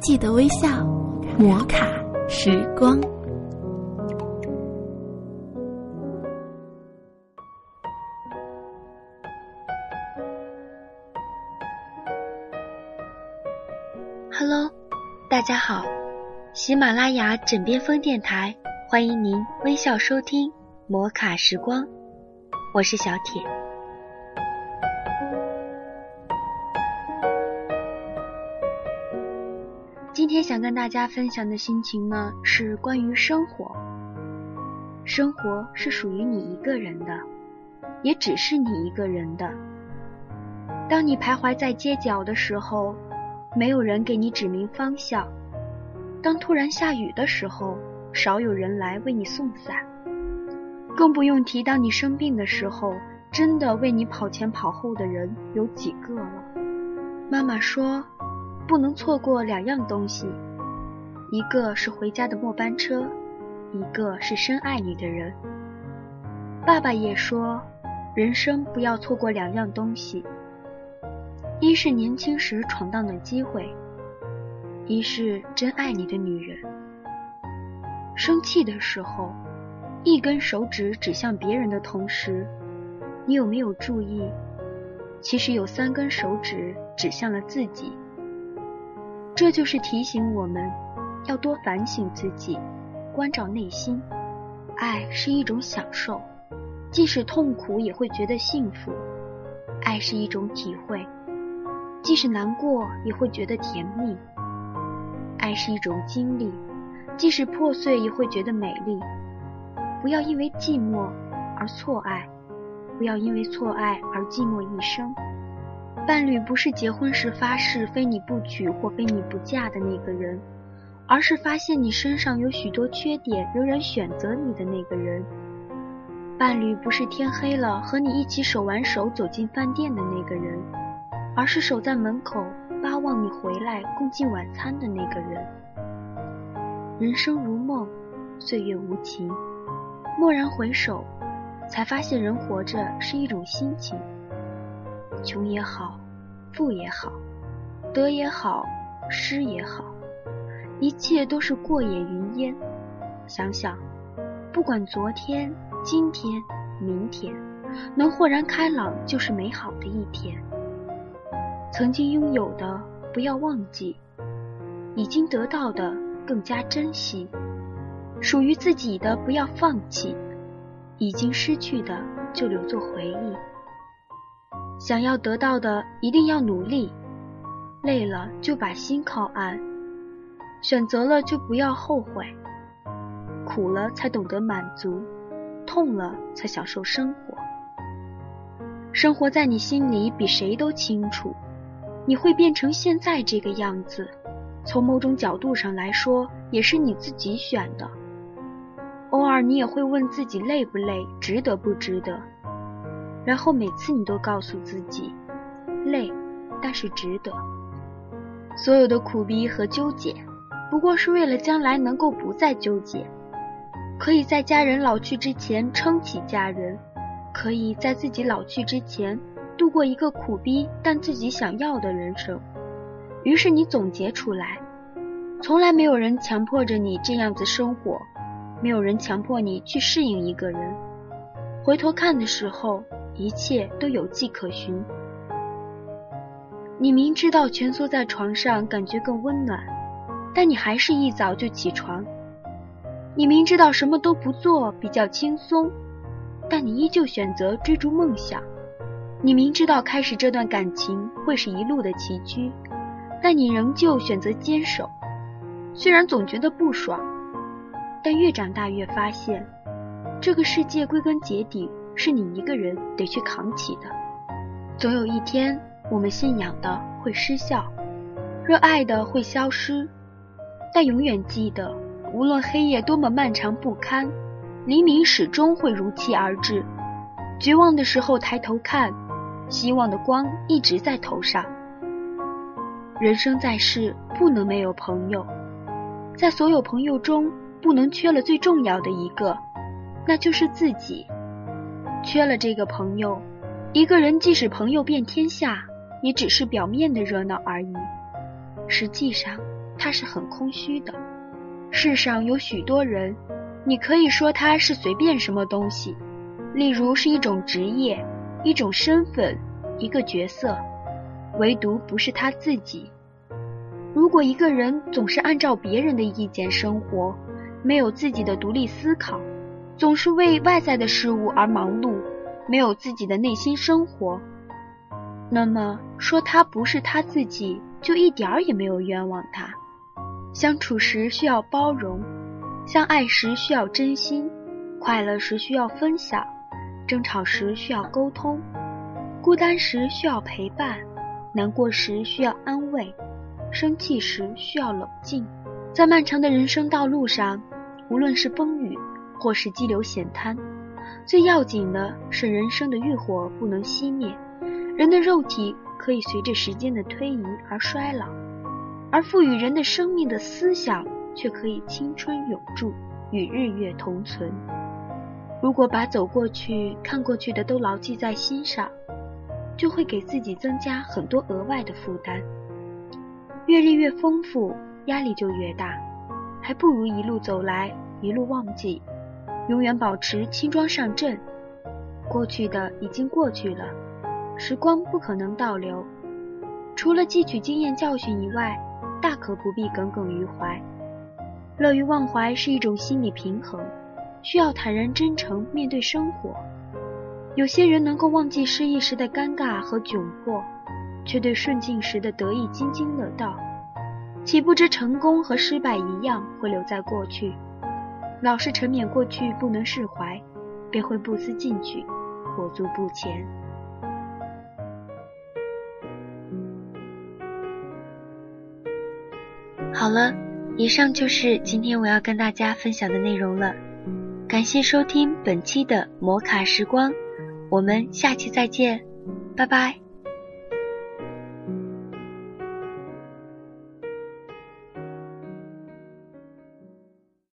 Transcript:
记得微笑，摩卡时光。Hello，大家好，喜马拉雅枕边风电台欢迎您微笑收听摩卡时光，我是小铁。今天想跟大家分享的心情呢，是关于生活。生活是属于你一个人的，也只是你一个人的。当你徘徊在街角的时候。没有人给你指明方向。当突然下雨的时候，少有人来为你送伞。更不用提当你生病的时候，真的为你跑前跑后的人有几个了。妈妈说，不能错过两样东西，一个是回家的末班车，一个是深爱你的人。爸爸也说，人生不要错过两样东西。一是年轻时闯荡的机会，一是真爱你的女人。生气的时候，一根手指指向别人的同时，你有没有注意，其实有三根手指指向了自己？这就是提醒我们，要多反省自己，关照内心。爱是一种享受，即使痛苦也会觉得幸福。爱是一种体会。即使难过，也会觉得甜蜜。爱是一种经历，即使破碎，也会觉得美丽。不要因为寂寞而错爱，不要因为错爱而寂寞一生。伴侣不是结婚时发誓非你不娶或非你不嫁的那个人，而是发现你身上有许多缺点，仍然选择你的那个人。伴侣不是天黑了和你一起手挽手走进饭店的那个人。而是守在门口巴望你回来共进晚餐的那个人。人生如梦，岁月无情。蓦然回首，才发现人活着是一种心情。穷也好，富也好，得也好，失也好，一切都是过眼云烟。想想，不管昨天、今天、明天，能豁然开朗，就是美好的一天。曾经拥有的不要忘记，已经得到的更加珍惜，属于自己的不要放弃，已经失去的就留作回忆。想要得到的一定要努力，累了就把心靠岸，选择了就不要后悔，苦了才懂得满足，痛了才享受生活。生活在你心里比谁都清楚。你会变成现在这个样子，从某种角度上来说，也是你自己选的。偶尔你也会问自己累不累，值得不值得，然后每次你都告诉自己，累，但是值得。所有的苦逼和纠结，不过是为了将来能够不再纠结，可以在家人老去之前撑起家人，可以在自己老去之前。度过一个苦逼但自己想要的人生，于是你总结出来：从来没有人强迫着你这样子生活，没有人强迫你去适应一个人。回头看的时候，一切都有迹可循。你明知道蜷缩在床上感觉更温暖，但你还是一早就起床。你明知道什么都不做比较轻松，但你依旧选择追逐梦想。你明知道开始这段感情会是一路的崎岖，但你仍旧选择坚守。虽然总觉得不爽，但越长大越发现，这个世界归根结底是你一个人得去扛起的。总有一天，我们信仰的会失效，热爱的会消失，但永远记得，无论黑夜多么漫长不堪，黎明始终会如期而至。绝望的时候抬头看。希望的光一直在头上。人生在世，不能没有朋友，在所有朋友中，不能缺了最重要的一个，那就是自己。缺了这个朋友，一个人即使朋友遍天下，也只是表面的热闹而已。实际上，他是很空虚的。世上有许多人，你可以说他是随便什么东西，例如是一种职业、一种身份、一个角色，唯独不是他自己。如果一个人总是按照别人的意见生活，没有自己的独立思考，总是为外在的事物而忙碌，没有自己的内心生活，那么说他不是他自己，就一点儿也没有冤枉他。相处时需要包容，相爱时需要真心，快乐时需要分享，争吵时需要沟通，孤单时需要陪伴，难过时需要安慰，生气时需要冷静。在漫长的人生道路上，无论是风雨或是激流险滩，最要紧的是人生的欲火不能熄灭。人的肉体可以随着时间的推移而衰老。而赋予人的生命的思想，却可以青春永驻，与日月同存。如果把走过去、看过去的都牢记在心上，就会给自己增加很多额外的负担。阅历越丰富，压力就越大，还不如一路走来，一路忘记，永远保持轻装上阵。过去的已经过去了，时光不可能倒流，除了汲取经验教训以外。大可不必耿耿于怀，乐于忘怀是一种心理平衡，需要坦然真诚面对生活。有些人能够忘记失意时的尴尬和窘迫，却对顺境时的得意津津乐道，岂不知成功和失败一样会留在过去？老是沉湎过去不能释怀，便会不思进取，裹足不前。好了，以上就是今天我要跟大家分享的内容了。感谢收听本期的摩卡时光，我们下期再见，拜拜。